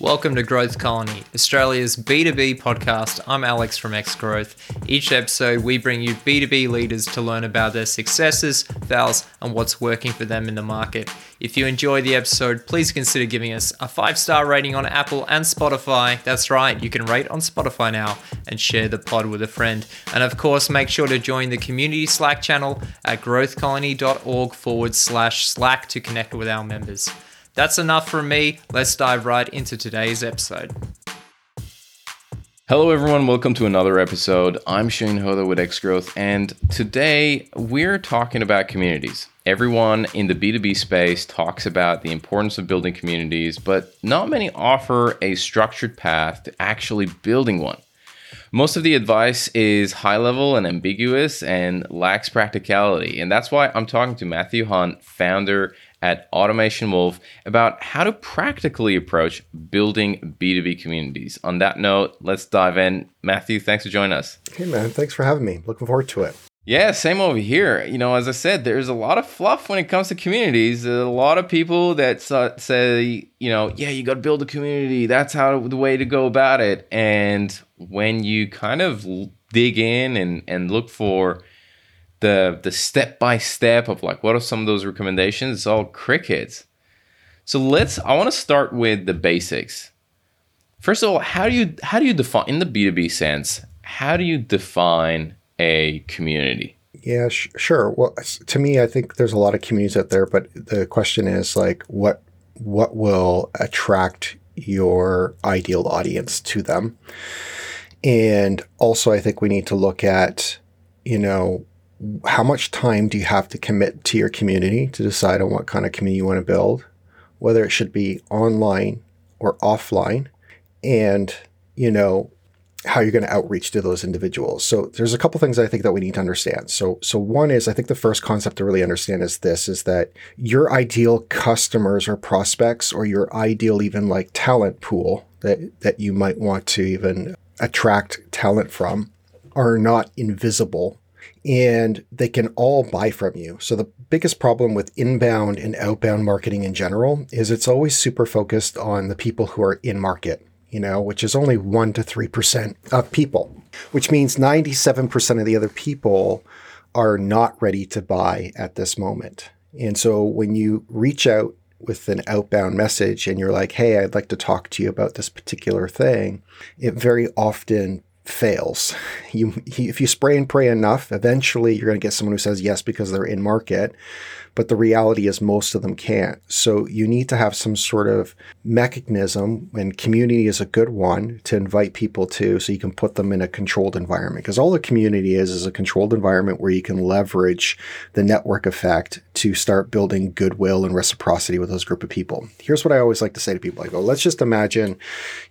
Welcome to Growth Colony, Australia's B2B podcast. I'm Alex from X Growth. Each episode, we bring you B2B leaders to learn about their successes, fails, and what's working for them in the market. If you enjoy the episode, please consider giving us a five star rating on Apple and Spotify. That's right, you can rate on Spotify now and share the pod with a friend. And of course, make sure to join the community Slack channel at growthcolony.org forward slash Slack to connect with our members. That's enough from me. Let's dive right into today's episode. Hello, everyone. Welcome to another episode. I'm Shane Hoda with X Growth, and today we're talking about communities. Everyone in the B2B space talks about the importance of building communities, but not many offer a structured path to actually building one. Most of the advice is high level and ambiguous and lacks practicality. And that's why I'm talking to Matthew Hunt, founder at Automation Wolf about how to practically approach building B2B communities. On that note, let's dive in. Matthew, thanks for joining us. Hey, man. Thanks for having me. Looking forward to it. Yeah, same over here. You know, as I said, there's a lot of fluff when it comes to communities. There's a lot of people that say, you know, yeah, you got to build a community. That's how the way to go about it. And when you kind of dig in and, and look for the the step by step of like what are some of those recommendations? It's all crickets. So let's i want to start with the basics. First of all how do you how do you define in the b2b sense how do you define a community? Yeah sh- sure. Well to me i think there's a lot of communities out there but the question is like what what will attract your ideal audience to them? And also i think we need to look at you know how much time do you have to commit to your community to decide on what kind of community you want to build, whether it should be online or offline, and you know how you're going to outreach to those individuals. So there's a couple things I think that we need to understand. So so one is I think the first concept to really understand is this is that your ideal customers or prospects or your ideal even like talent pool that that you might want to even attract talent from are not invisible and they can all buy from you. So the biggest problem with inbound and outbound marketing in general is it's always super focused on the people who are in market, you know, which is only 1 to 3% of people, which means 97% of the other people are not ready to buy at this moment. And so when you reach out with an outbound message and you're like, "Hey, I'd like to talk to you about this particular thing," it very often fails. You, if you spray and pray enough, eventually you're going to get someone who says yes because they're in market but the reality is most of them can't. So you need to have some sort of mechanism, and community is a good one to invite people to so you can put them in a controlled environment. Because all a community is is a controlled environment where you can leverage the network effect to start building goodwill and reciprocity with those group of people. Here's what I always like to say to people. I go, let's just imagine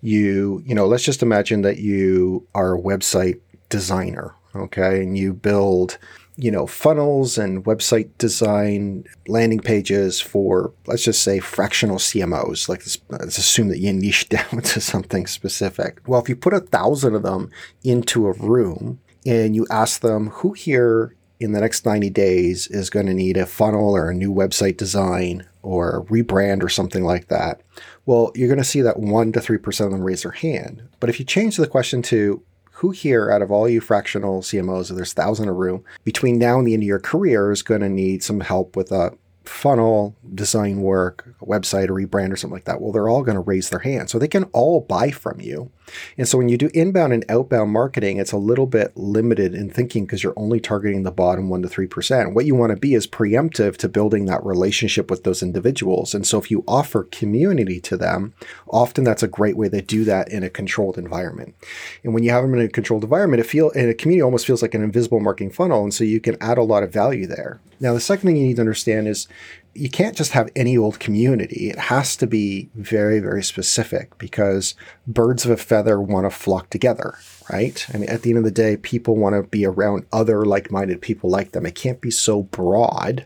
you, you know, let's just imagine that you are a website designer, okay, and you build you know, funnels and website design, landing pages for, let's just say, fractional CMOs. Like, let's assume that you niche down to something specific. Well, if you put a thousand of them into a room and you ask them who here in the next 90 days is going to need a funnel or a new website design or rebrand or something like that. Well, you're going to see that 1 to 3% of them raise their hand. But if you change the question to who here out of all you fractional CMOs, there's thousand a room, between now and the end of your career is going to need some help with a funnel, design work, a website, a rebrand, or something like that, well, they're all going to raise their hand. So they can all buy from you. And so when you do inbound and outbound marketing, it's a little bit limited in thinking because you're only targeting the bottom 1% to 3%. What you want to be is preemptive to building that relationship with those individuals. And so if you offer community to them, often that's a great way to do that in a controlled environment. And when you have them in a controlled environment, it feel in a community almost feels like an invisible marketing funnel. And so you can add a lot of value there. Now, the second thing you need to understand is you can't just have any old community. It has to be very, very specific because birds of a feather want to flock together, right? I mean, at the end of the day, people want to be around other like minded people like them. It can't be so broad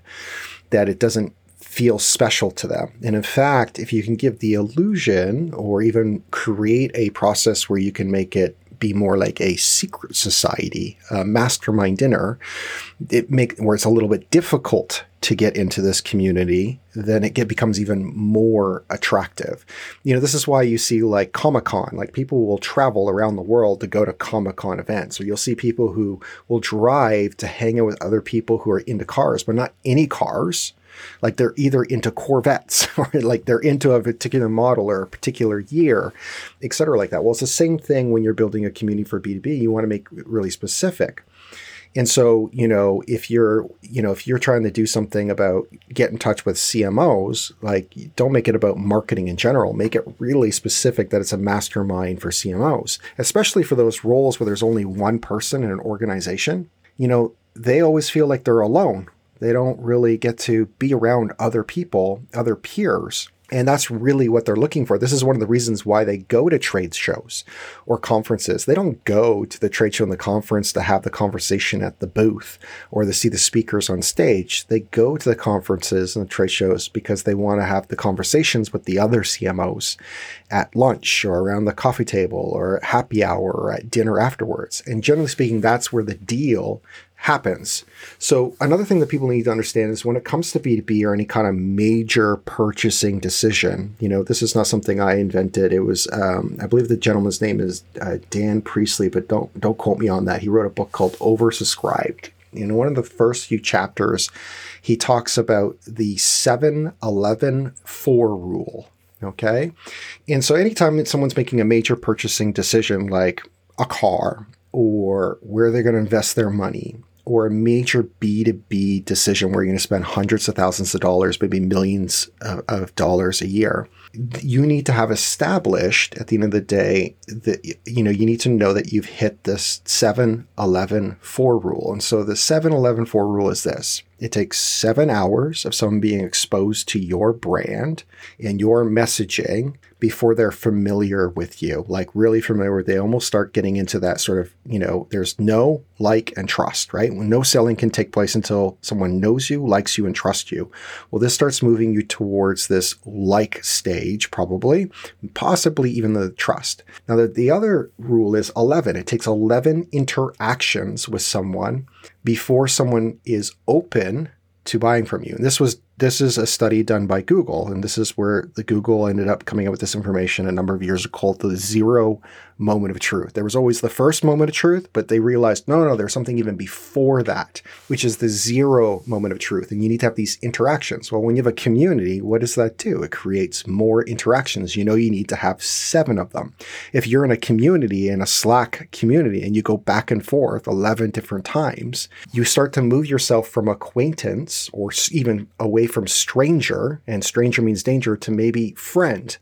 that it doesn't feel special to them. And in fact, if you can give the illusion or even create a process where you can make it be more like a secret society, a mastermind dinner, it make where it's a little bit difficult to get into this community, then it get, becomes even more attractive. You know, this is why you see like Comic Con, like people will travel around the world to go to Comic Con events, or you'll see people who will drive to hang out with other people who are into cars, but not any cars. Like they're either into Corvettes or like they're into a particular model or a particular year, et cetera, like that. Well, it's the same thing when you're building a community for B2B. You want to make it really specific. And so, you know, if you're, you know, if you're trying to do something about get in touch with CMOs, like don't make it about marketing in general. Make it really specific that it's a mastermind for CMOs, especially for those roles where there's only one person in an organization. You know, they always feel like they're alone. They don't really get to be around other people, other peers. And that's really what they're looking for. This is one of the reasons why they go to trade shows or conferences. They don't go to the trade show and the conference to have the conversation at the booth or to see the speakers on stage. They go to the conferences and the trade shows because they want to have the conversations with the other CMOs at lunch or around the coffee table or happy hour or at dinner afterwards. And generally speaking, that's where the deal happens. So another thing that people need to understand is when it comes to B2B or any kind of major purchasing decision, you know, this is not something I invented. It was, um, I believe the gentleman's name is uh, Dan Priestley, but don't, don't quote me on that. He wrote a book called Oversubscribed. In one of the first few chapters, he talks about the 7 11 4 rule. Okay. And so anytime that someone's making a major purchasing decision like a car or where they're going to invest their money or a major B2B decision where you're going to spend hundreds of thousands of dollars, maybe millions of, of, dollars a year, you need to have established at the end of the day that, you know, you need to know that you've hit this 7 11 4 rule. And so the 7 11 4 rule is this it takes seven hours of someone being exposed to your brand and your messaging before they're familiar with you, like really familiar, where they almost start getting into that sort of, you know, there's no like and trust, right? No selling can take place until someone knows you, likes you, and trusts you. Well, this starts moving you towards this like stage, probably, possibly even the trust. Now, the, the other rule is 11. It takes 11 interactions with someone before someone is open to buying from you. And this was this is a study done by Google, and this is where the Google ended up coming up with this information a number of years ago called the zero moment of truth. There was always the first moment of truth, but they realized no, no, there's something even before that, which is the zero moment of truth. And you need to have these interactions. Well, when you have a community, what does that do? It creates more interactions. You know, you need to have seven of them. If you're in a community, in a Slack community, and you go back and forth 11 different times, you start to move yourself from acquaintance or even away from stranger, and stranger means danger, to maybe friend.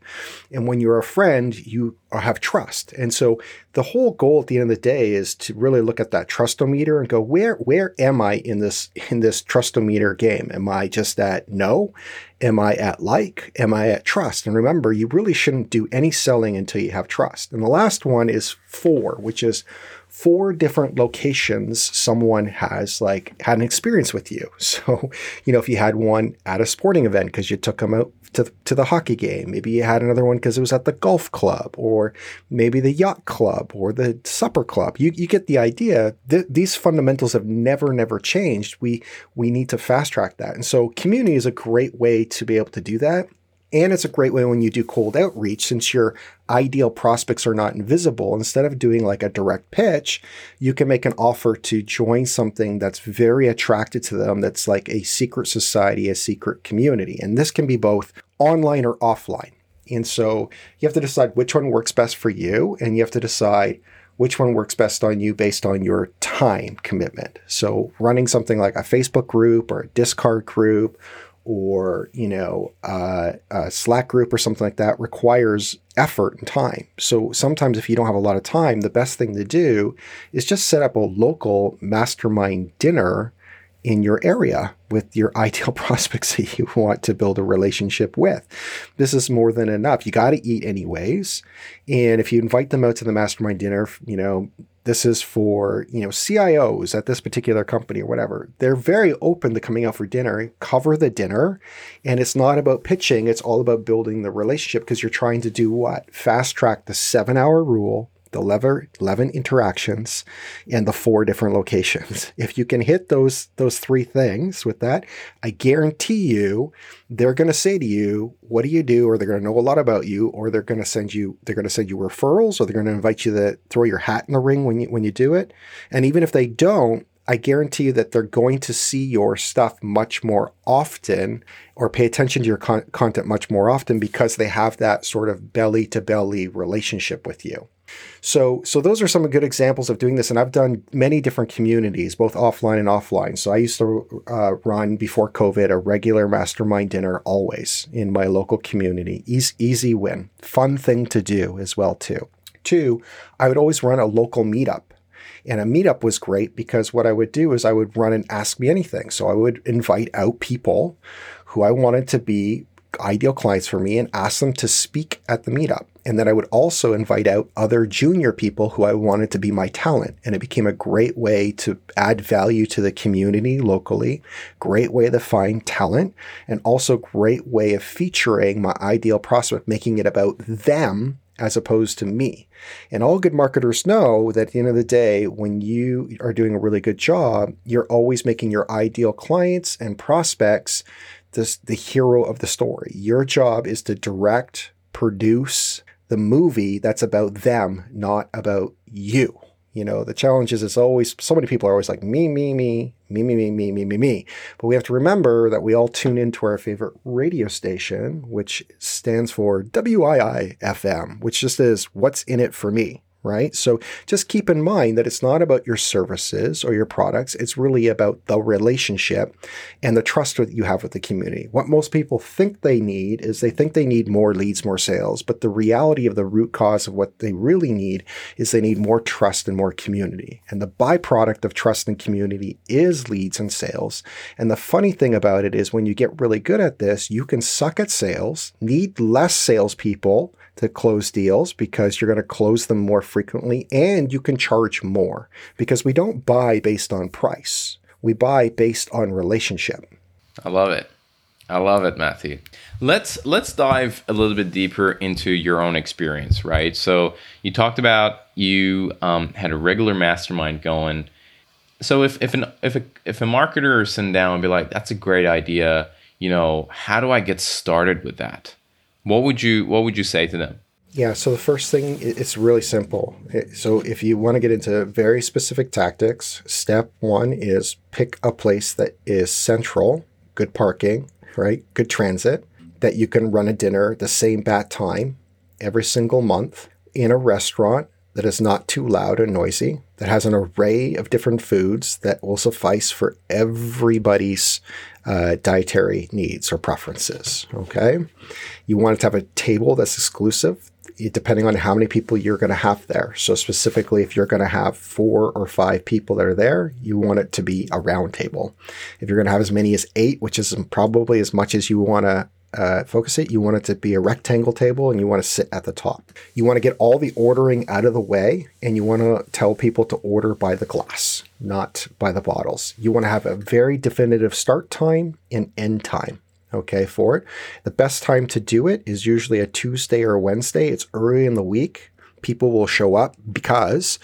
And when you're a friend, you have trust. And so the whole goal at the end of the day is to really look at that trustometer and go, where where am I in this in this trustometer game? Am I just at no? Am I at like? Am I at trust? And remember, you really shouldn't do any selling until you have trust. And the last one is four, which is four different locations someone has like had an experience with you. So, you know, if you had one at a sporting event because you took them out to, to the hockey game, maybe you had another one because it was at the golf club or maybe the yacht club or the supper club. You, you get the idea. Th- these fundamentals have never, never changed. We, we need to fast track that. And so community is a great way to be able to do that. And it's a great way when you do cold outreach, since your ideal prospects are not invisible. Instead of doing like a direct pitch, you can make an offer to join something that's very attracted to them, that's like a secret society, a secret community. And this can be both online or offline. And so you have to decide which one works best for you, and you have to decide which one works best on you based on your time commitment. So running something like a Facebook group or a Discord group or you know uh, a slack group or something like that requires effort and time so sometimes if you don't have a lot of time the best thing to do is just set up a local mastermind dinner in your area with your ideal prospects that you want to build a relationship with. This is more than enough. You got to eat anyways. And if you invite them out to the mastermind dinner, you know, this is for you know CIOs at this particular company or whatever. They're very open to coming out for dinner, cover the dinner, and it's not about pitching. It's all about building the relationship because you're trying to do what fast track the seven hour rule the 11 interactions and the four different locations. If you can hit those those three things with that, I guarantee you they're going to say to you, "What do you do?" or they're going to know a lot about you or they're going to send you they're going to send you referrals or they're going to invite you to throw your hat in the ring when you when you do it. And even if they don't, I guarantee you that they're going to see your stuff much more often or pay attention to your con- content much more often because they have that sort of belly to belly relationship with you. So, so those are some good examples of doing this, and I've done many different communities, both offline and offline. So, I used to uh, run before COVID a regular mastermind dinner always in my local community. Easy, easy win, fun thing to do as well too. Two, I would always run a local meetup. And a meetup was great because what I would do is I would run and Ask Me Anything. So I would invite out people who I wanted to be ideal clients for me and ask them to speak at the meetup. And then I would also invite out other junior people who I wanted to be my talent. And it became a great way to add value to the community locally, great way to find talent, and also great way of featuring my ideal prospect, making it about them as opposed to me. And all good marketers know that at the end of the day, when you are doing a really good job, you're always making your ideal clients and prospects this, the hero of the story. Your job is to direct, produce, the movie that's about them, not about you. You know, the challenge is it's always so many people are always like me, me, me, me, me, me, me, me, me, me. But we have to remember that we all tune into our favorite radio station, which stands for WII FM, which just is what's in it for me right? So just keep in mind that it's not about your services or your products. It's really about the relationship and the trust that you have with the community. What most people think they need is they think they need more leads, more sales, but the reality of the root cause of what they really need is they need more trust and more community. And the byproduct of trust and community is leads and sales. And the funny thing about it is when you get really good at this, you can suck at sales, need less salespeople, to close deals because you're going to close them more frequently and you can charge more because we don't buy based on price. We buy based on relationship. I love it. I love it, Matthew. Let's let's dive a little bit deeper into your own experience, right? So you talked about you um, had a regular mastermind going. So if if an if a if a marketer is sitting down and be like, "That's a great idea," you know, how do I get started with that? What would you What would you say to them? Yeah, so the first thing it's really simple. So if you want to get into very specific tactics, step one is pick a place that is central, good parking, right? Good transit, that you can run a dinner the same bat time every single month in a restaurant that is not too loud and noisy, that has an array of different foods that will suffice for everybody's uh, dietary needs or preferences. Okay. You want to have a table that's exclusive, depending on how many people you're going to have there. So, specifically, if you're going to have four or five people that are there, you want it to be a round table. If you're going to have as many as eight, which is probably as much as you want to uh, focus it, you want it to be a rectangle table and you want to sit at the top. You want to get all the ordering out of the way and you want to tell people to order by the glass, not by the bottles. You want to have a very definitive start time and end time. Okay, for it. The best time to do it is usually a Tuesday or a Wednesday. It's early in the week people will show up because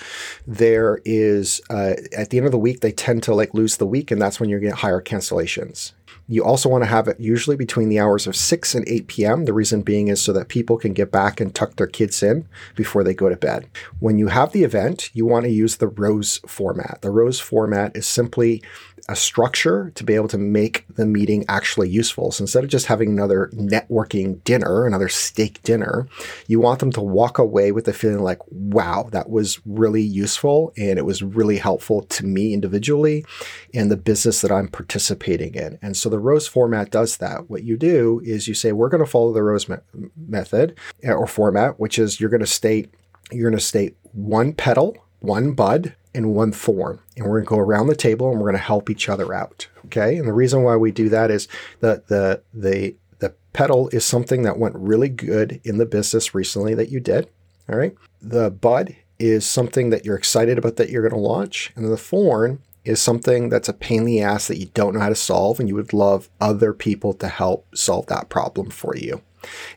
there is uh, at the end of the week they tend to like lose the week and that's when you're getting higher cancellations you also want to have it usually between the hours of 6 and 8 p.m. The reason being is so that people can get back and tuck their kids in before they go to bed. When you have the event, you want to use the ROSE format. The ROSE format is simply a structure to be able to make the meeting actually useful. So instead of just having another networking dinner, another steak dinner, you want them to walk away with the feeling like, wow, that was really useful and it was really helpful to me individually and the business that I'm participating in. And so the ROSE format does that. What you do is you say, we're going to follow the ROSE me- method eh, or format, which is you're going to state, you're going to state one petal, one bud, and one thorn. And we're going to go around the table and we're going to help each other out. Okay. And the reason why we do that is that the, the, the petal is something that went really good in the business recently that you did. All right. The bud is something that you're excited about that you're going to launch. And the thorn is something that's a pain in the ass that you don't know how to solve and you would love other people to help solve that problem for you.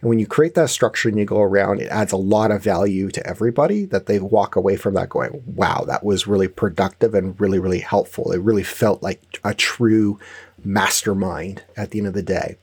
And when you create that structure and you go around, it adds a lot of value to everybody that they walk away from that going, wow, that was really productive and really, really helpful. It really felt like a true mastermind at the end of the day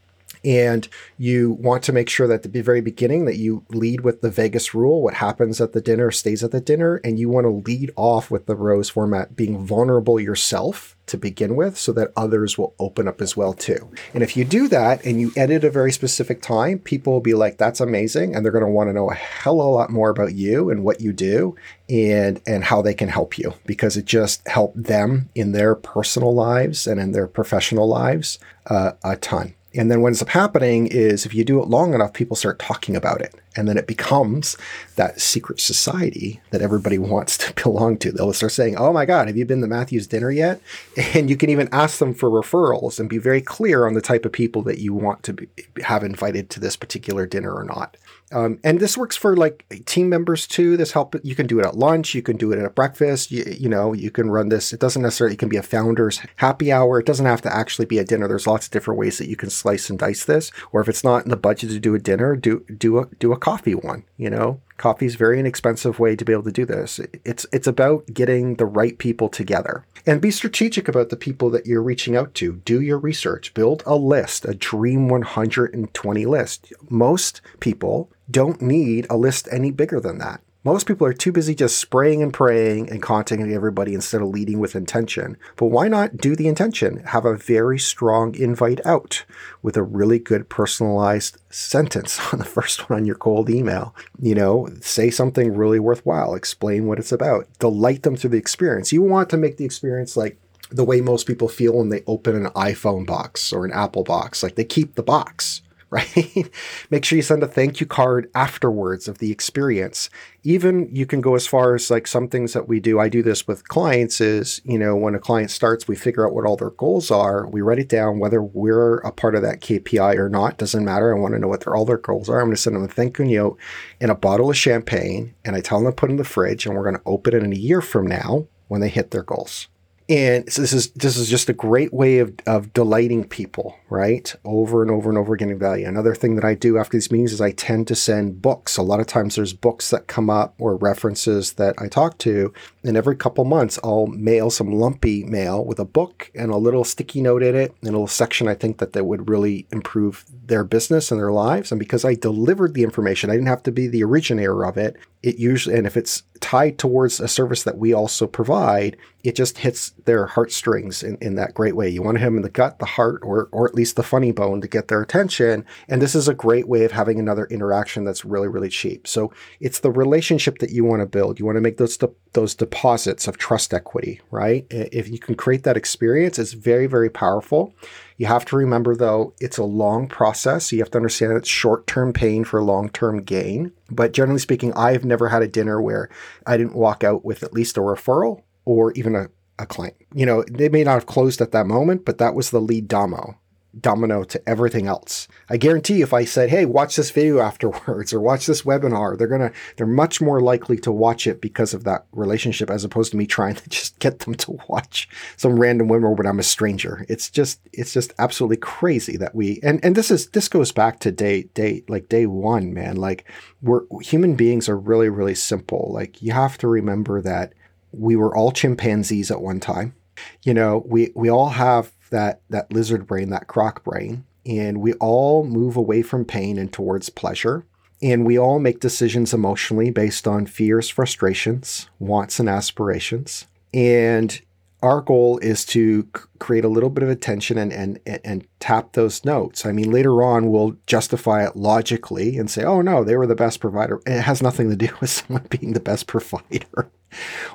and you want to make sure that at the very beginning that you lead with the Vegas rule what happens at the dinner stays at the dinner and you want to lead off with the rose format being vulnerable yourself to begin with so that others will open up as well too. And if you do that and you edit a very specific time, people will be like that's amazing and they're going to want to know a hell of a lot more about you and what you do and and how they can help you because it just helped them in their personal lives and in their professional lives uh, a ton. And then what ends up happening is if you do it long enough, people start talking about it. And then it becomes that secret society that everybody wants to belong to. They'll start saying, Oh my God, have you been to Matthew's dinner yet? And you can even ask them for referrals and be very clear on the type of people that you want to be, have invited to this particular dinner or not. Um, and this works for like team members too. This help you can do it at lunch, you can do it at a breakfast. You, you know, you can run this. It doesn't necessarily it can be a founder's happy hour. It doesn't have to actually be a dinner. There's lots of different ways that you can slice and dice this. Or if it's not in the budget to do a dinner, do do a do a coffee one. You know, coffee is a very inexpensive way to be able to do this. It's it's about getting the right people together and be strategic about the people that you're reaching out to. Do your research. Build a list, a dream 120 list. Most people don't need a list any bigger than that. Most people are too busy just spraying and praying and contacting everybody instead of leading with intention. But why not do the intention? Have a very strong invite out with a really good personalized sentence on the first one on your cold email. You know, say something really worthwhile, explain what it's about, delight them through the experience. You want to make the experience like the way most people feel when they open an iPhone box or an Apple box. Like they keep the box, right? Make sure you send a thank you card afterwards of the experience. Even you can go as far as like some things that we do. I do this with clients is, you know, when a client starts, we figure out what all their goals are. We write it down, whether we're a part of that KPI or not, doesn't matter. I want to know what their, all their goals are. I'm going to send them a thank you note in a bottle of champagne and I tell them to put it in the fridge and we're going to open it in a year from now when they hit their goals. And so this is this is just a great way of, of delighting people, right? Over and over and over getting value. Another thing that I do after these meetings is I tend to send books. A lot of times there's books that come up or references that I talk to. And every couple months I'll mail some lumpy mail with a book and a little sticky note in it and a little section I think that that would really improve their business and their lives. And because I delivered the information, I didn't have to be the originator of it. It usually and if it's tied towards a service that we also provide, it just hits their heartstrings in, in that great way. You want to hit them in the gut, the heart, or, or at least the funny bone to get their attention. And this is a great way of having another interaction that's really, really cheap. So it's the relationship that you want to build. You want to make those, de- those deposits of trust equity, right? If you can create that experience, it's very, very powerful. You have to remember, though, it's a long process. You have to understand it's short term pain for long term gain. But generally speaking, I've never had a dinner where I didn't walk out with at least a referral or even a, a client. You know, they may not have closed at that moment, but that was the lead domo domino to everything else. I guarantee if I said, "Hey, watch this video afterwards or watch this webinar," they're going to they're much more likely to watch it because of that relationship as opposed to me trying to just get them to watch some random webinar when I'm a stranger. It's just it's just absolutely crazy that we and and this is this goes back to day day like day 1, man. Like we're human beings are really really simple. Like you have to remember that we were all chimpanzees at one time. You know, we we all have that that lizard brain, that croc brain, and we all move away from pain and towards pleasure. And we all make decisions emotionally based on fears, frustrations, wants, and aspirations. And our goal is to create a little bit of attention and, and and tap those notes. I mean, later on we'll justify it logically and say, "Oh no, they were the best provider." It has nothing to do with someone being the best provider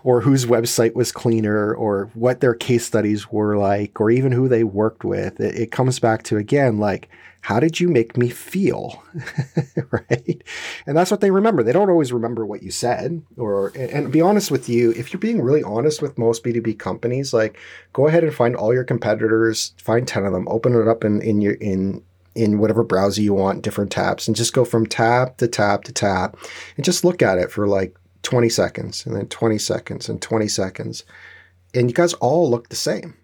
or whose website was cleaner or what their case studies were like or even who they worked with. It, it comes back to again, like, how did you make me feel? right. And that's what they remember. They don't always remember what you said or, and, be honest with you, if you're being really honest with most B2B companies, like go ahead and find all your competitors, find 10 of them, open it up in, in your, in, in whatever browser you want, different tabs, and just go from tab to tab to tab and just look at it for like 20 seconds and then 20 seconds and 20 seconds. And you guys all look the same.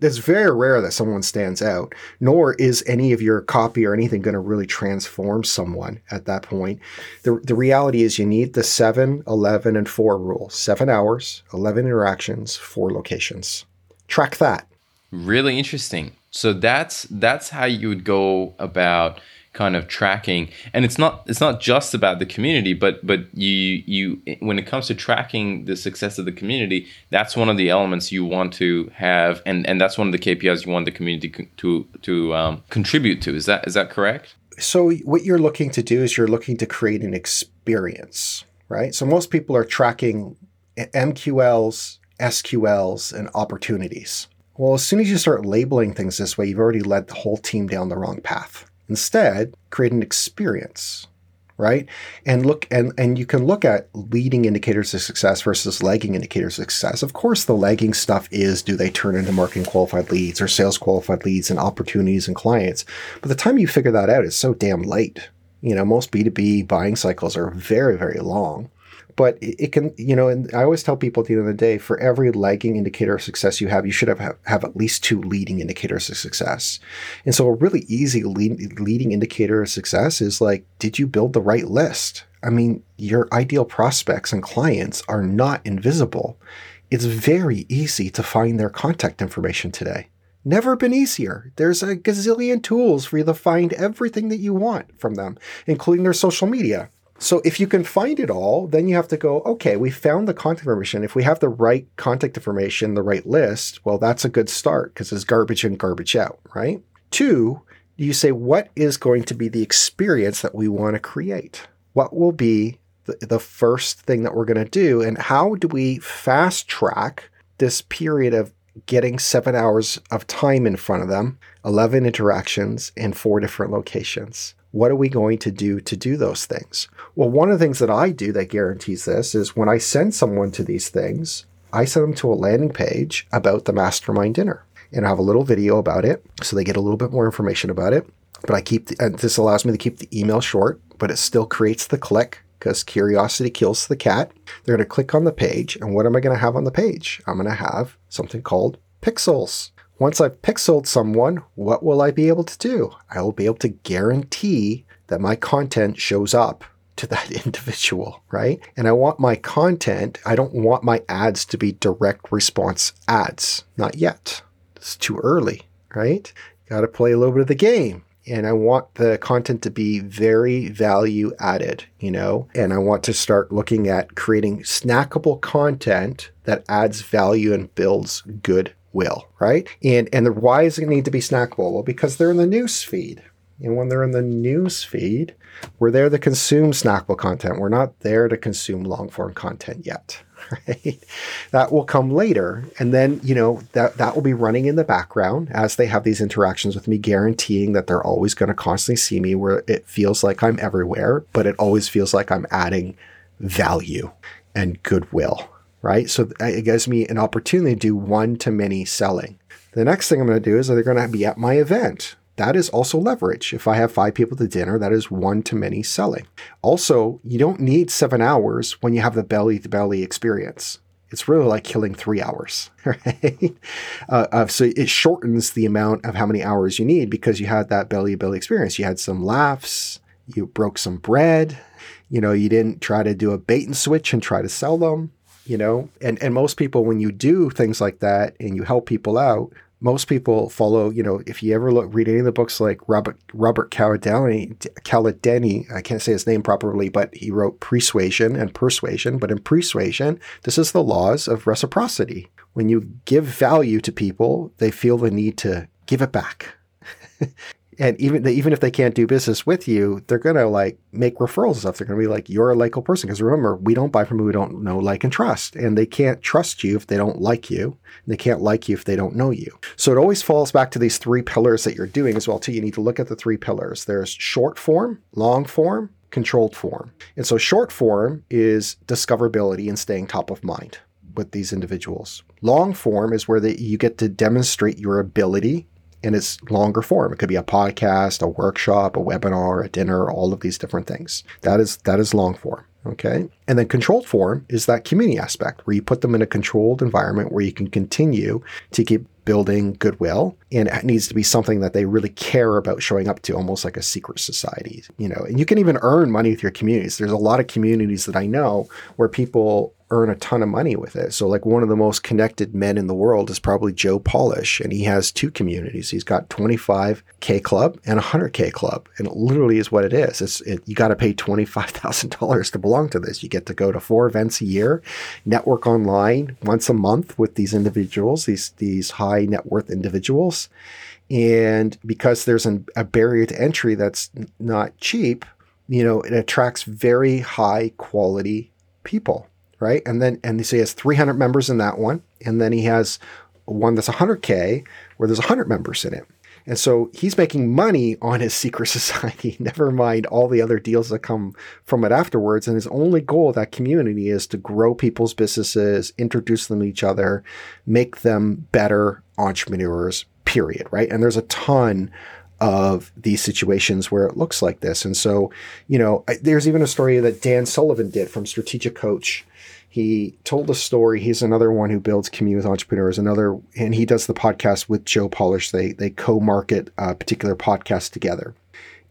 it's very rare that someone stands out, nor is any of your copy or anything going to really transform someone at that point. The, the reality is you need the 7, 11, and 4 rule 7 hours, 11 interactions, 4 locations. Track that. Really interesting. So that's that's how you would go about kind of tracking. And it's not it's not just about the community but but you you when it comes to tracking the success of the community that's one of the elements you want to have and and that's one of the KPIs you want the community to to um, contribute to. Is that is that correct? So what you're looking to do is you're looking to create an experience right? So most people are tracking MQLs SQLs and opportunities. Well as soon as you start labeling things this way you've already led the whole team down the wrong path Instead, create an experience, right? And look and and you can look at leading indicators of success versus lagging indicators of success. Of course, the lagging stuff is do they turn into marketing qualified leads or sales qualified leads and opportunities and clients. But the time you figure that out is so damn late. You know, most B2B buying cycles are very, very long but it can, you know, and I always tell people at the end of the day, for every lagging indicator of success you have, you should have, have at least two leading indicators of success. And so a really easy lead, leading indicator of success is like, did you build the right list? I mean, your ideal prospects and clients are not invisible. It's very easy to find their contact information today. Never been easier. There's a gazillion tools for you to find everything that you want from them, including their social media. So if you can find it all, then you have to go, okay, we found the contact information. If we have the right contact information, the right list, well, that's a good start because it's garbage in, garbage out, right? Two, you say, what is going to be the experience that we want to create? What will be the, the first thing that we're going to do? And how do we fast track this period of getting seven hours of time in front of them, 11 interactions in four different locations? What are we going to do to do those things? Well, one of the things that I do that guarantees this is when I send someone to these things, I send them to a landing page about the mastermind dinner and I have a little video about it so they get a little bit more information about it. But I keep the, and this allows me to keep the email short, but it still creates the click because curiosity kills the cat. They're going to click on the page, and what am I going to have on the page? I'm going to have something called pixels. Once I've pixeled someone, what will I be able to do? I will be able to guarantee that my content shows up to that individual, right? And I want my content, I don't want my ads to be direct response ads. Not yet. It's too early, right? Got to play a little bit of the game. And I want the content to be very value added, you know, and I want to start looking at creating snackable content that adds value and builds good will, right? And and the, why is it need to be snackable? Well, because they're in the news feed. And when they're in the news feed, we're there to consume snackable content. We're not there to consume long form content yet. Right? That will come later. And then, you know, that, that will be running in the background as they have these interactions with me, guaranteeing that they're always going to constantly see me where it feels like I'm everywhere, but it always feels like I'm adding value and goodwill right? So it gives me an opportunity to do one to many selling. The next thing I'm going to do is they're going to be at my event. That is also leverage. If I have five people to dinner, that is one to many selling. Also, you don't need seven hours when you have the belly to belly experience. It's really like killing three hours, right? Uh, uh, so it shortens the amount of how many hours you need because you had that belly to belly experience. You had some laughs, you broke some bread, you know, you didn't try to do a bait and switch and try to sell them you know? And and most people when you do things like that and you help people out most people follow you know if you ever look read any of the books like robert robert Cialdini, Cialdini i can't say his name properly but he wrote persuasion and persuasion but in persuasion this is the laws of reciprocity. When you give value to people they feel the need to give it back and even even if they can't do business with you, they're gonna like make referrals and stuff. They're gonna be like, "You're a likable person." Because remember, we don't buy from who we don't know, like, and trust, and they can't trust you if they don't like you. they can't like you if they don't know you. So it always falls back to these three pillars that you're doing as well. Too, you need to look at the three pillars. There's short form, long form, controlled form. And so short form is discoverability and staying top of mind with these individuals. Long form is where the, you get to demonstrate your ability in its longer form. It could be a podcast, a workshop, a webinar, a dinner, all of these different things. That is that is long form. Okay. And then controlled form is that community aspect where you put them in a controlled environment where you can continue to keep building goodwill and it needs to be something that they really care about showing up to almost like a secret society you know and you can even earn money with your communities there's a lot of communities that i know where people earn a ton of money with it. So like one of the most connected men in the world is probably Joe Polish and he has two communities. He's got 25k club and 100k club and it literally is what it is. It's it, you got to pay $25,000 to belong to this. You get to go to four events a year, network online once a month with these individuals, these these high net worth individuals. And because there's an, a barrier to entry that's not cheap, you know, it attracts very high quality people right? And then and so he has 300 members in that one, and then he has one that's 100k where there's 100 members in it. And so he's making money on his secret society, never mind all the other deals that come from it afterwards. And his only goal of that community is to grow people's businesses, introduce them to each other, make them better entrepreneurs, period. Right. And there's a ton of these situations where it looks like this. And so, you know, there's even a story that Dan Sullivan did from Strategic Coach he told a story. He's another one who builds community with entrepreneurs. Another, and he does the podcast with Joe Polish. They they co-market a particular podcast together,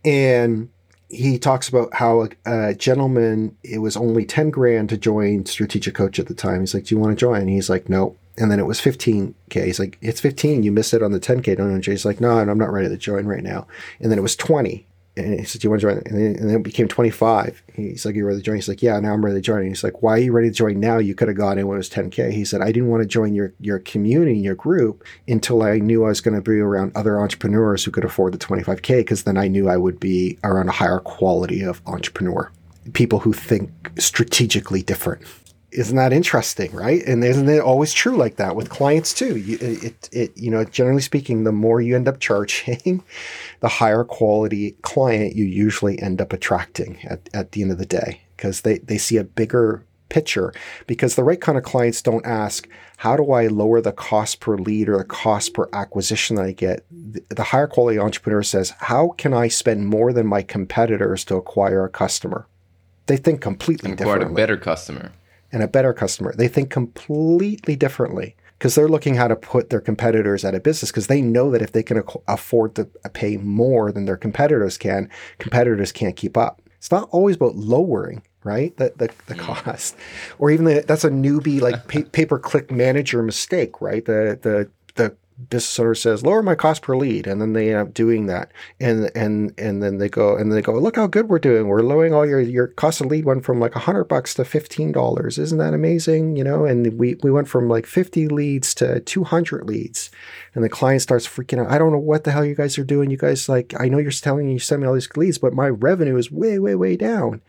and he talks about how a, a, gentleman it was only 10 grand to join strategic coach at the time. He's like do you want to join? He's like no. And then it was 15k he's like it's 15 you missed it on the 10k don't you he's like no i'm not ready to join right now. And then it was 20 and he said, "Do you want to join?" And then, and then it became 25. He's like, "You ready to join?" He's like, "Yeah, now I'm ready to join." And he's like, "Why are you ready to join now? You could have gone in when it was 10k." He said, "I didn't want to join your your community, your group, until I knew I was going to be around other entrepreneurs who could afford the 25k, because then I knew I would be around a higher quality of entrepreneur, people who think strategically different." Isn't that interesting, right? And isn't it always true like that with clients too? You, it, it, you know, generally speaking, the more you end up charging, the higher quality client you usually end up attracting at, at the end of the day because they, they see a bigger picture because the right kind of clients don't ask, how do I lower the cost per lead or the cost per acquisition that I get? The, higher quality entrepreneur says, how can I spend more than my competitors to acquire a customer? They think completely and differently. Acquire a better customer and a better customer. They think completely differently because they're looking how to put their competitors out of business because they know that if they can afford to pay more than their competitors can, competitors can't keep up. It's not always about lowering, right? The, the, the cost or even the, that's a newbie like pay, pay per click manager mistake, right? The, the, the business owner says lower my cost per lead and then they end up doing that. And and and then they go and they go look how good we're doing. We're lowering all your your cost of lead went from like 100 bucks to $15 isn't that amazing? You know and we we went from like 50 leads to 200 leads. And the client starts freaking out. I don't know what the hell you guys are doing. You guys like i know you're telling me you send me all these leads but my revenue is way way way down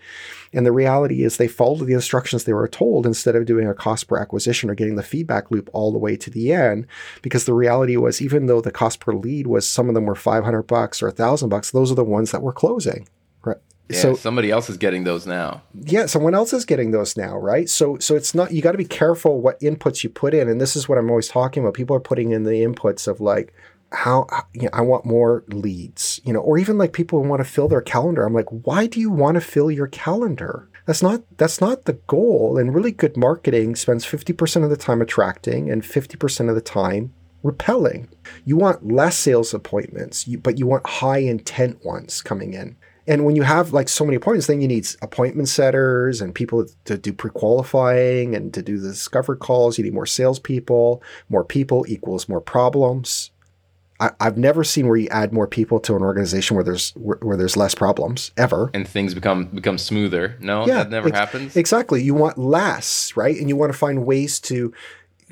and the reality is they followed the instructions they were told instead of doing a cost per acquisition or getting the feedback loop all the way to the end. Because the reality was, even though the cost per lead was some of them were 500 bucks or a thousand bucks, those are the ones that were closing. Right. Yeah, so somebody else is getting those now. Yeah, someone else is getting those now, right? So so it's not you got to be careful what inputs you put in, and this is what I'm always talking about. People are putting in the inputs of like, how you know, I want more leads, you know, or even like people who want to fill their calendar. I'm like, why do you want to fill your calendar? That's not that's not the goal. And really good marketing spends 50% of the time attracting and 50% of the time repelling. You want less sales appointments, but you want high intent ones coming in. And when you have like so many appointments, then you need appointment setters and people to do pre-qualifying and to do the discover calls. You need more salespeople. More people equals more problems. I, have never seen where you add more people to an organization where there's where, where, there's less problems ever, and things become become smoother. No, yeah, that never ex- happens. Exactly. You want less, right? And you want to find ways to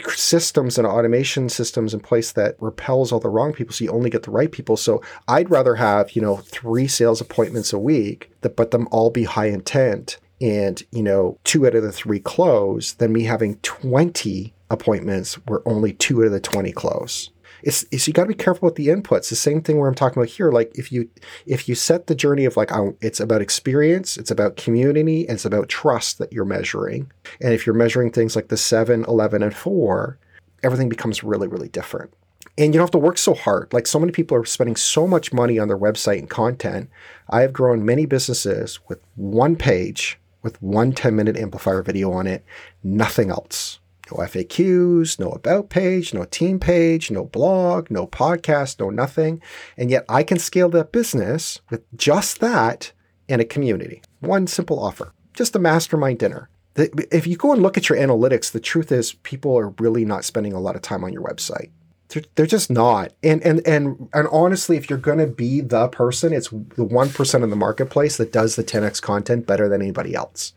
systems and automation systems in place that repels all the wrong people so you only get the right people so i'd rather have you know three sales appointments a week that but them all be high intent and you know two out of the three close than me having 20 appointments where only two out of the 20 close it's, it's you got to be careful with the inputs. The same thing where I'm talking about here. Like if you if you set the journey of like it's about experience, it's about community, and it's about trust that you're measuring. And if you're measuring things like the 7, 11, and 4, everything becomes really, really different. And you don't have to work so hard. Like so many people are spending so much money on their website and content. I have grown many businesses with one page with one 10 minute amplifier video on it, nothing else. No FAQs, no about page, no team page, no blog, no podcast, no nothing. And yet I can scale that business with just that in a community. One simple offer, just a mastermind dinner. If you go and look at your analytics, the truth is people are really not spending a lot of time on your website. They're, just not. And and and and honestly, if you're going to be the person, it's the one percent in the marketplace that does the 10x content better than anybody else.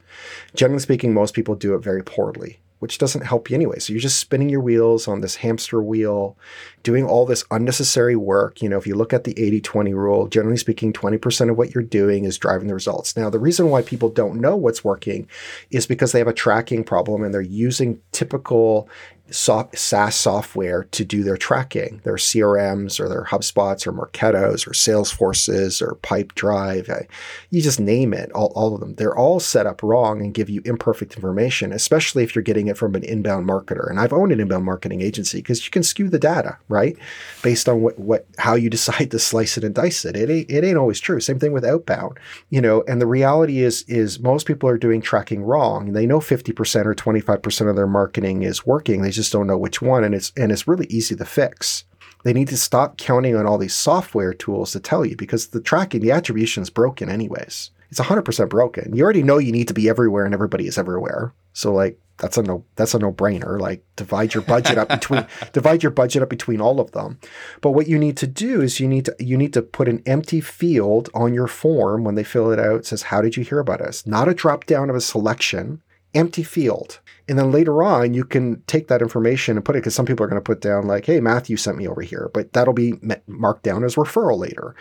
Generally speaking, most people do it very poorly which doesn't help you anyway. So you're just spinning your wheels on this hamster wheel, doing all this unnecessary work. You know, if you look at the 80 20 rule, generally speaking, 20% of what you're doing is driving the results. Now, the reason why people don't know what's working is because they have a tracking problem and they're using typical SaaS software to do their tracking, their CRMs or their HubSpots or Marketos or Salesforces or Pipedrive. You just name it, all, all of them. They're all set up wrong and give you imperfect information, especially if you're getting it from an inbound marketer. And I've owned an inbound marketing agency because you can skew the data, right? Based on what, what how you decide to slice it and dice it. It ain't, it ain't always true. Same thing with outbound, you know, and the reality is is most people are doing tracking wrong. They know 50% or 25% of their marketing is working. They just don't know which one, and it's and it's really easy to fix. They need to stop counting on all these software tools to tell you because the tracking, the attribution is broken anyways. It's 100% broken. You already know you need to be everywhere and everybody is everywhere. So like that's a no that's a no-brainer. Like divide your budget up between divide your budget up between all of them. But what you need to do is you need to you need to put an empty field on your form when they fill it out. It says how did you hear about us? Not a drop down of a selection empty field. And then later on, you can take that information and put it because some people are going to put down, like, hey, Matthew sent me over here, but that'll be marked down as referral later.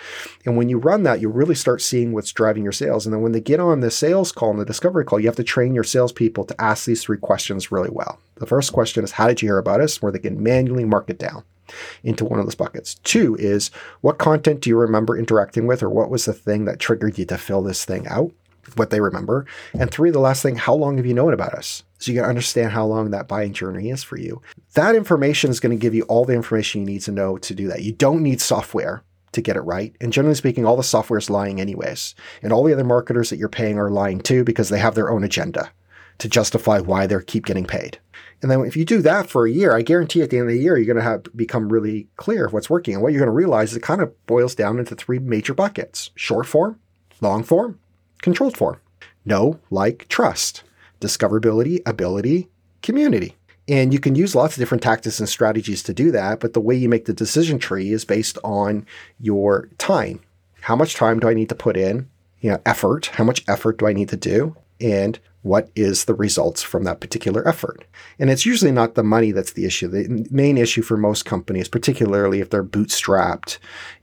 And when you run that, you really start seeing what's driving your sales. And then when they get on the sales call and the discovery call, you have to train your salespeople to ask these three questions really well. The first question is, how did you hear about us? Where they can manually mark it down into one of those buckets. Two is, what content do you remember interacting with, or what was the thing that triggered you to fill this thing out? What they remember. And three, the last thing, how long have you known about us? So you can understand how long that buying journey is for you. That information is going to give you all the information you need to know to do that. You don't need software to get it right. And generally speaking, all the software is lying anyways. And all the other marketers that you're paying are lying too because they have their own agenda to justify why they keep getting paid. And then if you do that for a year, I guarantee at the end of the year, you're going to have become really clear of what's working. And what you're going to realize is it kind of boils down into three major buckets short form, long form, controlled form. Know, like, trust, discoverability, ability, community. And you can use lots of different tactics and strategies to do that, but the way you make the decision tree is based on your time. How much time do I need to put in? You know, effort. How much effort do I need to do? And what is the results from that particular effort. And it's usually not the money that's the issue. The main issue for most companies, particularly if they're bootstrapped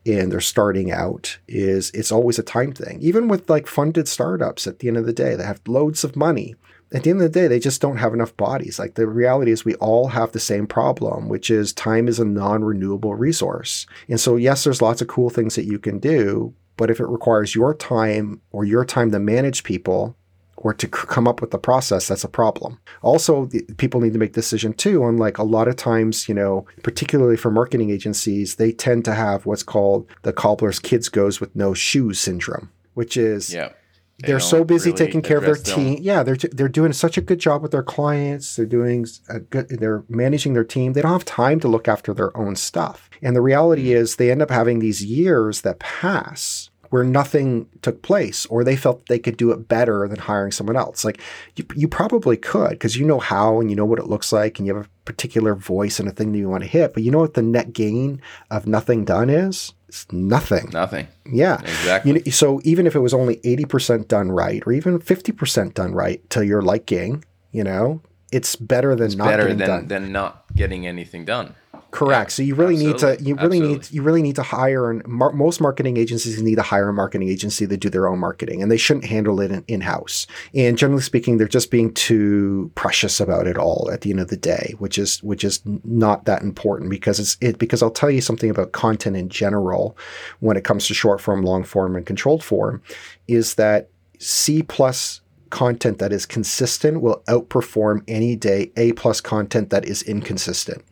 and they're starting out, is it's always a time thing. Even with like funded startups at the end of the day, they have loads of money. At the end of the day, they just don't have enough bodies. Like the reality is, we all have the same problem, which is time is a non renewable resource. And so, yes, there's lots of cool things that you can do, but if it requires your time or your time to manage people, or to come up with the process, that's a problem. Also, people need to make decision too. On like a lot of times, you know, particularly for marketing agencies, they tend to have what's called the cobbler's kids goes with no shoes syndrome, which is yeah. They are so busy really taking care of their team. Them. Yeah, they're they're doing such a good job with their clients. They're doing a good. They're managing their team. They don't have time to look after their own stuff. And the reality is, they end up having these years that pass where nothing took place or they felt they could do it better than hiring someone else. Like you, you probably could because you know how and you know what it looks like and you have a particular voice and a thing that you want to hit. But you know what the net gain of nothing done is? It's nothing. Nothing. Yeah. Exactly. You so even if it was only 80% done right or even 50% done right to your liking, you know, it's better than it's not better than, done. than not getting anything done. Correct. Yeah, so you really absolutely. need to you really absolutely. need you really need to hire and mar- most marketing agencies need to hire a marketing agency to do their own marketing and they shouldn't handle it in house. And generally speaking, they're just being too precious about it all at the end of the day, which is which is not that important because it's it because I'll tell you something about content in general when it comes to short form, long form, and controlled form, is that C plus content that is consistent will outperform any day A plus content that is inconsistent.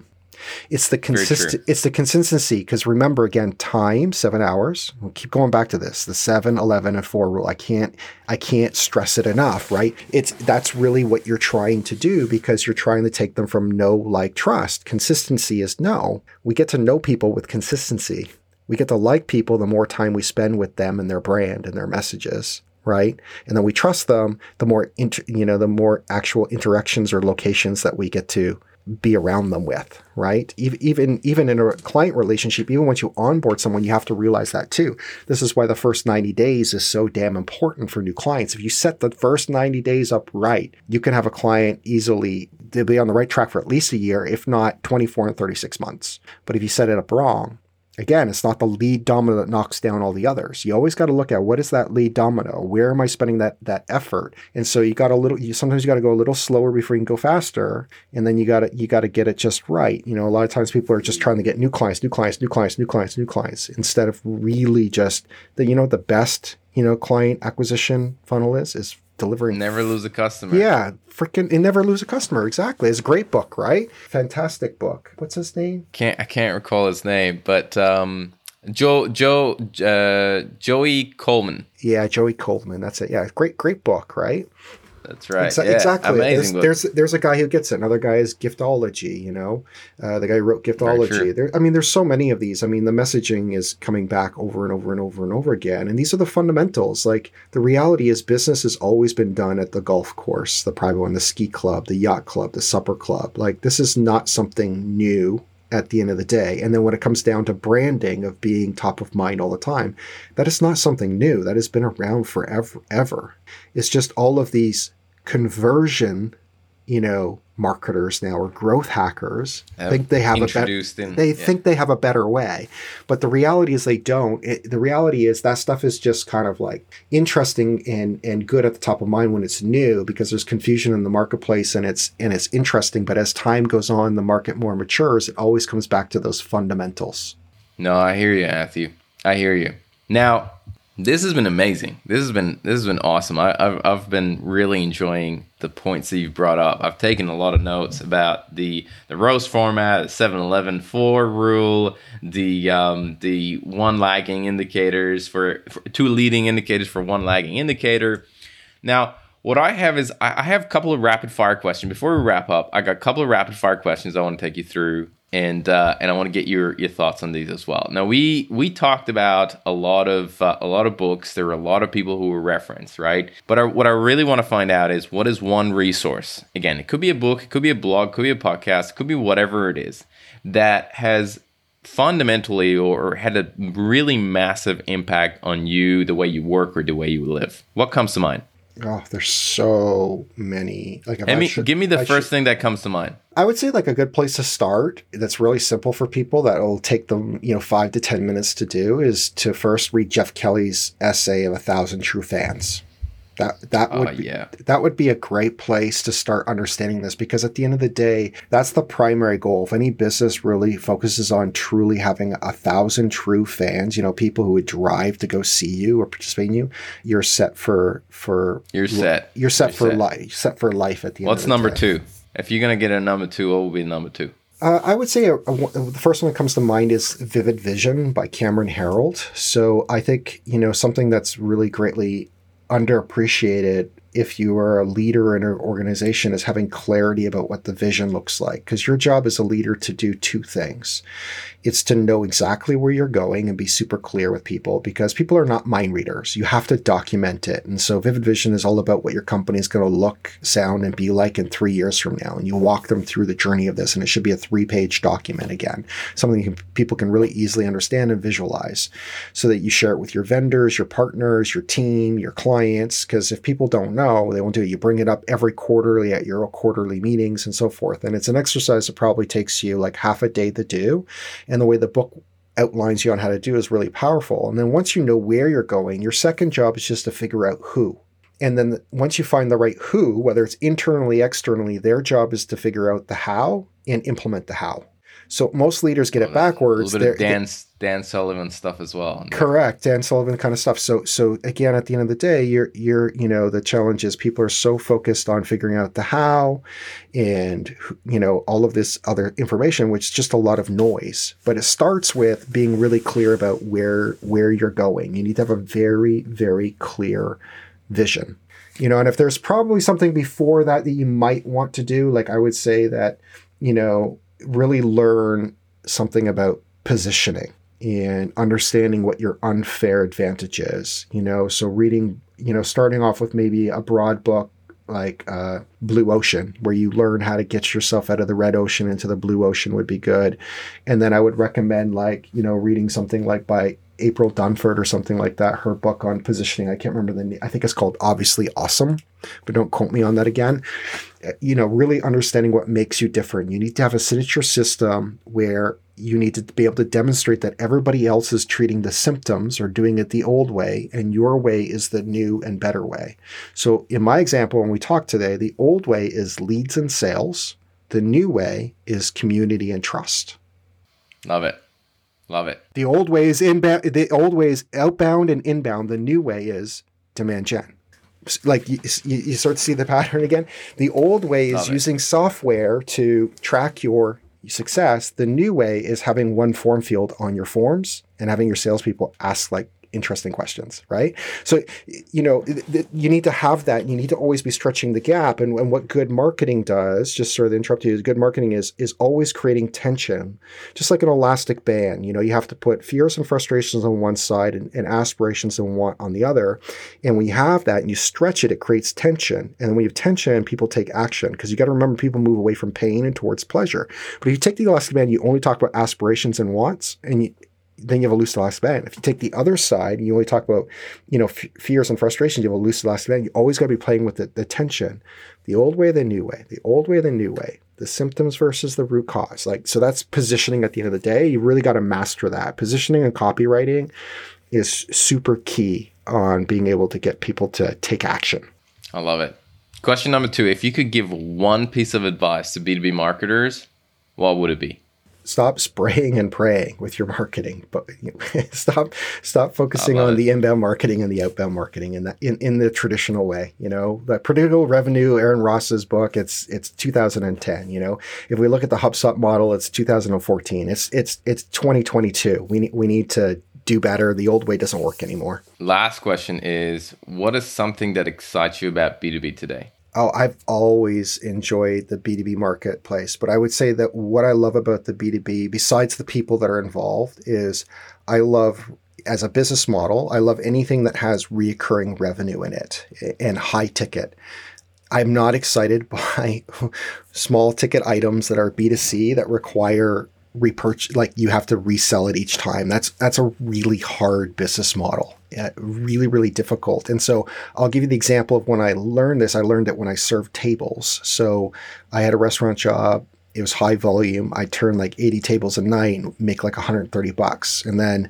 It's the consistent. It's the consistency. Because remember, again, time seven hours. We'll keep going back to this. The 7, 11, and four rule. I can't. I can't stress it enough. Right. It's that's really what you're trying to do because you're trying to take them from no like trust. Consistency is no. We get to know people with consistency. We get to like people the more time we spend with them and their brand and their messages right? And then we trust them, the more inter, you know, the more actual interactions or locations that we get to be around them with, right? Even even in a client relationship, even once you onboard someone, you have to realize that too. This is why the first 90 days is so damn important for new clients. If you set the first 90 days up right, you can have a client easily they'll be on the right track for at least a year, if not 24 and 36 months. But if you set it up wrong, again, it's not the lead domino that knocks down all the others. You always got to look at what is that lead domino? Where am I spending that that effort? And so you got a little. You sometimes you got to go a little slower before you can go faster, and then you got to you got to get it just right. You know, a lot of times people are just trying to get new clients, new clients, new clients, new clients, new clients, instead of really just the you know the best you know client acquisition funnel is is delivering. Never lose a customer. Yeah, freaking, and never lose a customer. Exactly. It's a great book, right? Fantastic book. What's his name? Can't I can't recall his name, but um, Joe Joe uh, Joey Coleman. Yeah, Joey Coleman. That's it. Yeah, great great book, right? That's right. Exa- yeah, exactly. Amazing there's, there's, there's a guy who gets it. Another guy is Giftology. You know, uh, the guy who wrote Giftology. There, I mean, there's so many of these. I mean, the messaging is coming back over and over and over and over again. And these are the fundamentals. Like the reality is, business has always been done at the golf course, the private one, the ski club, the yacht club, the supper club. Like this is not something new at the end of the day. And then when it comes down to branding of being top of mind all the time, that is not something new. That has been around forever. Ever. It's just all of these conversion, you know, marketers now or growth hackers think they have a better they yeah. think they have a better way. But the reality is they don't. It, the reality is that stuff is just kind of like interesting and and good at the top of mind when it's new because there's confusion in the marketplace and it's and it's interesting. But as time goes on the market more matures it always comes back to those fundamentals. No i hear you matthew. I hear you. Now this has been amazing. This has been this has been awesome. I, have I've been really enjoying the points that you've brought up. I've taken a lot of notes about the the roast format, the 7-Eleven four rule, the um, the one lagging indicators for, for, two leading indicators for one lagging indicator. Now, what I have is I have a couple of rapid fire questions before we wrap up. I got a couple of rapid fire questions I want to take you through and uh, and I want to get your your thoughts on these as well. Now we we talked about a lot of uh, a lot of books. There were a lot of people who were referenced, right? But I, what I really want to find out is what is one resource? Again, it could be a book, it could be a blog, it could be a podcast, it could be whatever it is that has fundamentally or had a really massive impact on you, the way you work or the way you live. What comes to mind? Oh, there's so many. Like, I mean, should, give me the I first should, thing that comes to mind. I would say like a good place to start that's really simple for people that will take them, you know, five to ten minutes to do is to first read Jeff Kelly's essay of a thousand true fans. That that would uh, be, yeah. that would be a great place to start understanding this because at the end of the day, that's the primary goal. If any business really focuses on truly having a thousand true fans, you know, people who would drive to go see you or participate in you, you're set for for you're set. You're set you're for life. Set for life at the end. What's number day. two? If you're gonna get a number two, what will be number two? Uh, I would say a, a, the first one that comes to mind is Vivid Vision by Cameron Herold. So I think, you know, something that's really greatly underappreciated if you are a leader in an organization is having clarity about what the vision looks like because your job as a leader to do two things it's to know exactly where you're going and be super clear with people because people are not mind readers. You have to document it. And so Vivid Vision is all about what your company is going to look, sound, and be like in three years from now. And you walk them through the journey of this. And it should be a three page document again, something can, people can really easily understand and visualize so that you share it with your vendors, your partners, your team, your clients. Because if people don't know, they won't do it. You bring it up every quarterly at your quarterly meetings and so forth. And it's an exercise that probably takes you like half a day to do and the way the book outlines you on how to do is really powerful. And then once you know where you're going, your second job is just to figure out who. And then once you find the right who, whether it's internally, externally, their job is to figure out the how and implement the how. So most leaders get it oh, backwards. A backwards. little bit of Dan Dan Sullivan stuff as well. Correct, Dan Sullivan kind of stuff. So, so again, at the end of the day, you're you're you know the challenge is people are so focused on figuring out the how, and you know all of this other information, which is just a lot of noise. But it starts with being really clear about where where you're going. You need to have a very very clear vision. You know, and if there's probably something before that that you might want to do, like I would say that you know really learn something about positioning and understanding what your unfair advantage is. You know, so reading, you know, starting off with maybe a broad book like uh, Blue Ocean, where you learn how to get yourself out of the red ocean into the blue ocean would be good. And then I would recommend like, you know, reading something like by April Dunford or something like that, her book on positioning. I can't remember the name. I think it's called Obviously Awesome, but don't quote me on that again. Uh, You know, really understanding what makes you different. You need to have a signature system where you need to be able to demonstrate that everybody else is treating the symptoms or doing it the old way, and your way is the new and better way. So, in my example, when we talk today, the old way is leads and sales, the new way is community and trust. Love it. Love it. The old way is inbound. The old way is outbound and inbound. The new way is demand gen. Like you, you start to see the pattern again. The old way is using software to track your success. The new way is having one form field on your forms and having your salespeople ask like interesting questions, right? So, you know, you need to have that. You need to always be stretching the gap. And, and what good marketing does, just sort of interrupt you, good marketing is is always creating tension, just like an elastic band. You know, you have to put fears and frustrations on one side and, and aspirations and want on the other. And when you have that and you stretch it, it creates tension. And when you have tension, people take action because you got to remember people move away from pain and towards pleasure. But if you take the elastic band, you only talk about aspirations and wants, and you, then you have a loose elastic band. If you take the other side, and you only talk about, you know, f- fears and frustrations, you have a loose elastic band. You always got to be playing with the, the tension, the old way, the new way, the old way, the new way, the symptoms versus the root cause. Like, so that's positioning at the end of the day. You really got to master that. Positioning and copywriting is super key on being able to get people to take action. I love it. Question number two If you could give one piece of advice to B2B marketers, what would it be? Stop spraying and praying with your marketing but stop stop focusing on it. the inbound marketing and the outbound marketing in that in, in the traditional way you know? The predictable revenue aaron ross's book it's it's 2010 you know? If we look at the hubspot model it's 2014 it's it's it's 2022 we need we need to do better. The old way doesn't work anymore. Last question is What is something that excites you about B2B today? Oh, I've always enjoyed the B2B marketplace, but I would say that what I love about the B2B, besides the people that are involved, is I love as a business model, I love anything that has reoccurring revenue in it and high ticket. I'm not excited by small ticket items that are B2C that require repurchase like you have to resell it each time. That's that's a really hard business model. Yeah, really really difficult. And so I'll give you the example of when I learned this. I learned it when I served tables. So I had a restaurant job. It was high volume. I turned like 80 tables a night and make like 130 bucks. And then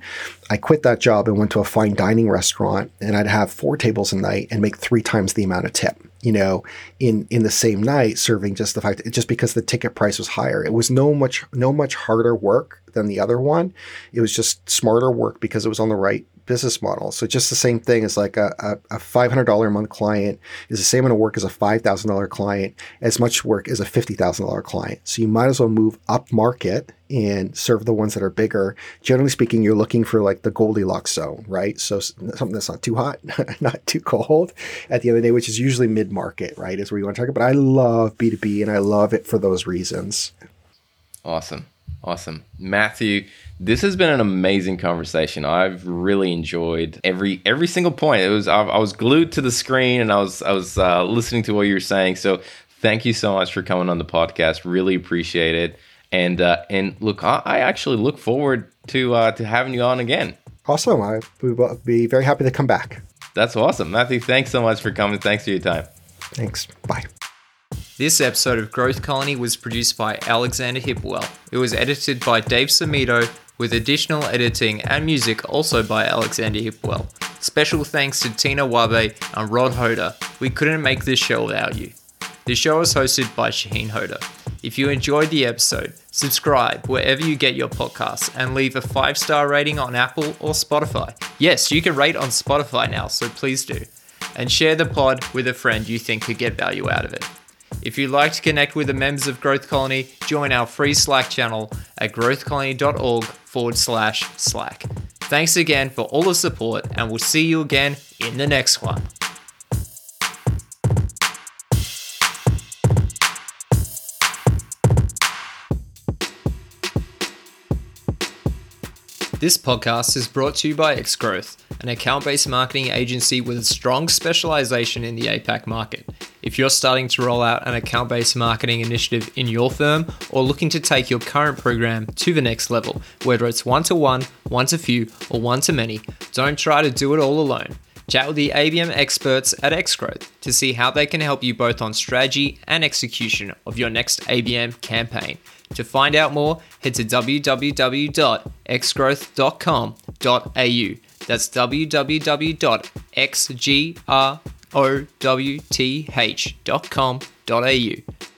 I quit that job and went to a fine dining restaurant and I'd have four tables a night and make three times the amount of tip you know, in in the same night, serving just the fact just because the ticket price was higher. It was no much no much harder work than the other one. It was just smarter work because it was on the right business model. So just the same thing as like a, a, a five hundred dollar a month client is the same amount of work as a five thousand dollar client, as much work as a fifty thousand dollar client. So you might as well move up market and serve the ones that are bigger. Generally speaking, you're looking for like the Goldilocks zone, right? So something that's not too hot, not too cold at the end of the day, which is usually mid market, right? Is where you want to target. But I love B2B and I love it for those reasons. Awesome. Awesome. Matthew, this has been an amazing conversation. I've really enjoyed every every single point. It was I, I was glued to the screen and I was I was uh, listening to what you were saying. So thank you so much for coming on the podcast. Really appreciate it. And uh, and look, I, I actually look forward to uh, to having you on again. Awesome. I would be very happy to come back. That's awesome, Matthew. Thanks so much for coming. Thanks for your time. Thanks. Bye. This episode of Growth Colony was produced by Alexander Hipwell. It was edited by Dave Samito, with additional editing and music also by Alexander Hipwell. Special thanks to Tina Wabe and Rod Hoda. We couldn't make this show without you. The show is hosted by Shaheen Hoda. If you enjoyed the episode, subscribe wherever you get your podcasts and leave a five star rating on Apple or Spotify. Yes, you can rate on Spotify now, so please do. And share the pod with a friend you think could get value out of it. If you'd like to connect with the members of Growth Colony, join our free Slack channel at growthcolony.org forward slash Slack. Thanks again for all the support, and we'll see you again in the next one. This podcast is brought to you by Xgrowth, an account based marketing agency with a strong specialization in the APAC market. If you're starting to roll out an account based marketing initiative in your firm or looking to take your current program to the next level, whether it's one to one, one to few, or one to many, don't try to do it all alone. Chat with the ABM experts at Xgrowth to see how they can help you both on strategy and execution of your next ABM campaign. To find out more, head to www.xgrowth.com.au. That's www.xgrowth.com.au.